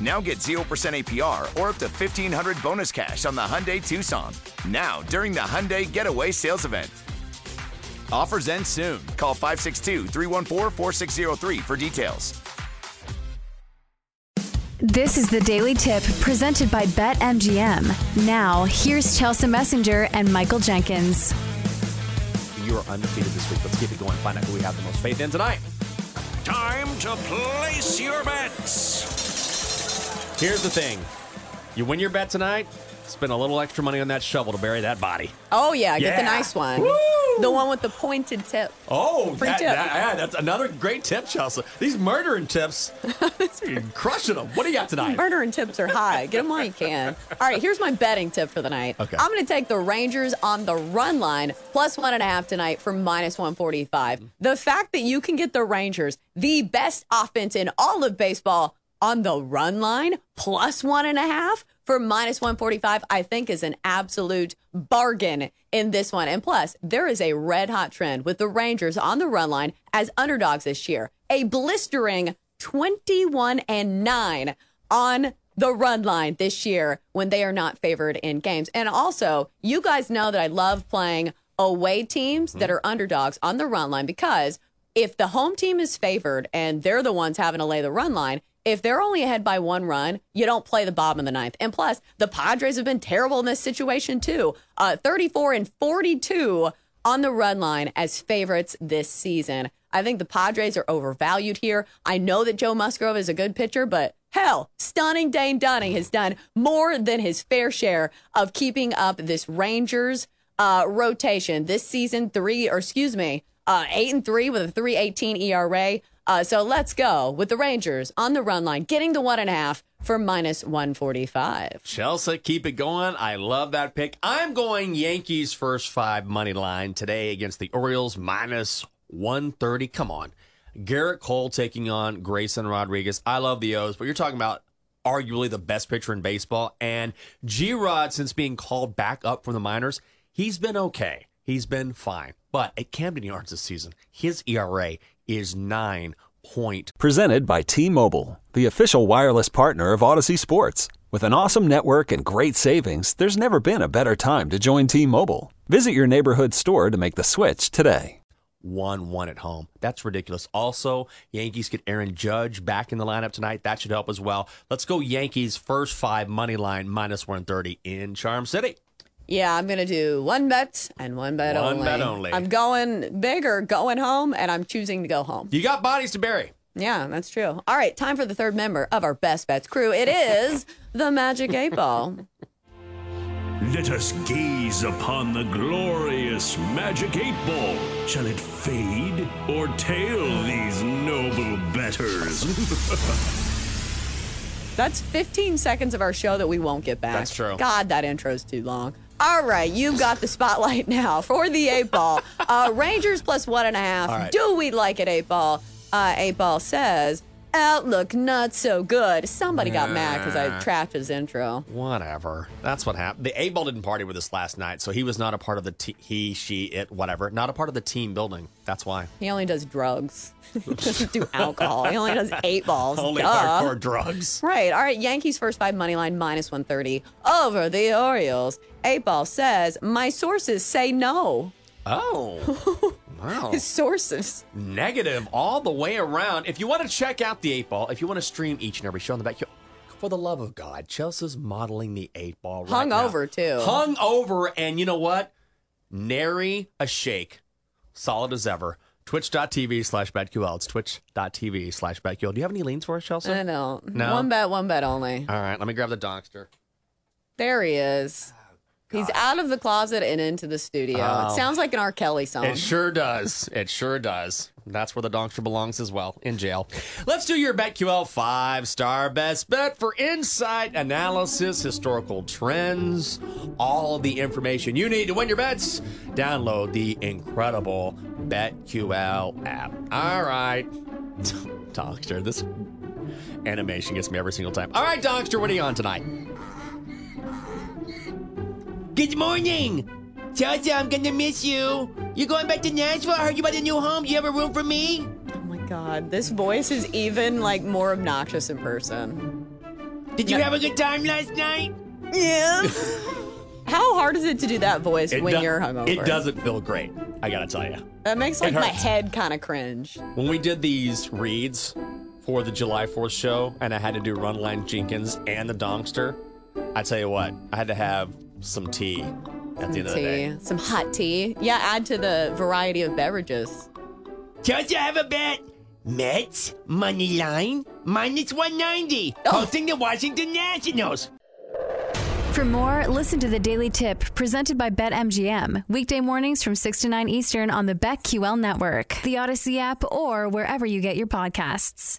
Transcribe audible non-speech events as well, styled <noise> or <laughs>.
Now get 0% APR or up to 1500 bonus cash on the Hyundai Tucson. Now, during the Hyundai Getaway Sales Event. Offers end soon. Call 562 314 4603 for details. This is the Daily Tip presented by BetMGM. Now, here's Chelsea Messenger and Michael Jenkins. You are undefeated this week. Let's keep it going. Find out who we have the most faith in tonight. Time to place your bets. Here's the thing you win your bet tonight, spend a little extra money on that shovel to bury that body. Oh yeah, get the nice one. Woo! The one with the pointed tip. Oh, Free that, tip. that- yeah, that's another great tip, Chelsea. These murdering tips, <laughs> you're crushing them. What do you got tonight? Murdering tips are high. Get them while you can. All right, here's my betting tip for the night. Okay. I'm going to take the Rangers on the run line plus one and a half tonight for minus 145. The fact that you can get the Rangers, the best offense in all of baseball, on the run line plus one and a half for minus 145, I think is an absolute bargain in this one. And plus, there is a red hot trend with the Rangers on the run line as underdogs this year. A blistering 21 and 9 on the run line this year when they are not favored in games. And also, you guys know that I love playing away teams that are underdogs on the run line because if the home team is favored and they're the ones having to lay the run line, if they're only ahead by one run, you don't play the bottom of the ninth. And plus, the Padres have been terrible in this situation too. Uh, 34 and 42 on the run line as favorites this season. I think the Padres are overvalued here. I know that Joe Musgrove is a good pitcher, but hell, stunning Dane Dunning has done more than his fair share of keeping up this Rangers uh, rotation this season. Three, or excuse me, uh, eight and three with a 318 ERA. Uh, so let's go with the Rangers on the run line, getting the one and a half for minus 145. Chelsea, keep it going. I love that pick. I'm going Yankees first five money line today against the Orioles minus 130. Come on. Gerrit Cole taking on Grayson Rodriguez. I love the O's, but you're talking about arguably the best pitcher in baseball. And G Rod, since being called back up from the minors, he's been okay. He's been fine. But at Camden Yards this season, his ERA is nine point. Presented by T Mobile, the official wireless partner of Audacy Sports. With an awesome network and great savings, there's never been a better time to join T Mobile. Visit your neighborhood store to make the switch today. 1 1 at home. That's ridiculous. Also, Yankees get Aaron Judge back in the lineup tonight. That should help as well. Let's go Yankees first five money line minus 130 in Charm City. Yeah, I'm going to do one bet and one bet One only. bet only. I'm going big or going home, and I'm choosing to go home. You got bodies to bury. Yeah, that's true. All right, time for the third member of our Best Bets crew. It is <laughs> the Magic 8 Ball. Let us gaze upon the glorious magic eight ball. Shall it fade or tail these noble betters? <laughs> That's 15 seconds of our show that we won't get back. That's true. God, that intro's too long. All right, you've got the spotlight <laughs> now for the eight ball. Uh, Rangers plus one and a half. Right. Do we like it, eight ball? Uh, eight ball says, outlook not so good. Somebody got mad because I trapped his intro. Whatever. That's what happened. The eight ball didn't party with us last night, so he was not a part of the te- he, she, it, whatever. Not a part of the team building. That's why. He only does drugs. <laughs> he doesn't do <laughs> alcohol. He only does eight balls. Only Duh. hardcore drugs. Right. All right. Yankees first five money line minus 130 over the Orioles. Eight ball says, My sources say no. Oh. <laughs> Wow. His sources. Negative all the way around. If you want to check out the eight ball, if you want to stream each and every show in the back, for the love of God, Chelsea's modeling the eight ball right Hung now. over, too. Hung over, and you know what? Nary a shake. Solid as ever. Twitch.tv slash BetQL. It's twitch.tv slash BetQL. Do you have any leans for us, Chelsea? I know. No? One bet, one bet only. All right, let me grab the Donkster. There he is. He's out of the closet and into the studio. Oh. It sounds like an R. Kelly song. It sure does. It sure does. That's where the Donkster belongs as well, in jail. Let's do your BetQL five star best bet for insight, analysis, historical trends, all the information you need to win your bets. Download the incredible BetQL app. All right. <laughs> Donkster, this animation gets me every single time. All right, Donkster, what are you on tonight? Good morning. Chelsea, I'm gonna miss you. You're going back to Nashville? I heard you bought a new home. Do you have a room for me? oh my God. This voice is even like more obnoxious in person. Did you No. have a good time last night? Yeah. <laughs> How hard is it to do that voice It when do- you're hungover? It doesn't feel great, I gotta tell you. That makes like my head kind of cringe. When we did these reads for the July 4th show, and I had to do Runline Jenkins and the Donkster, I tell you what, I had to have some tea at the end of the day. Some hot tea. Yeah, add to the variety of beverages. Don't you have a bet. Mets money line minus 190, Oh. hosting the Washington Nationals. For more, listen to the Daily Tip presented by BetMGM. Weekday mornings from 6 to 9 Eastern on the BetQL network, the Audacy app, or wherever you get your podcasts.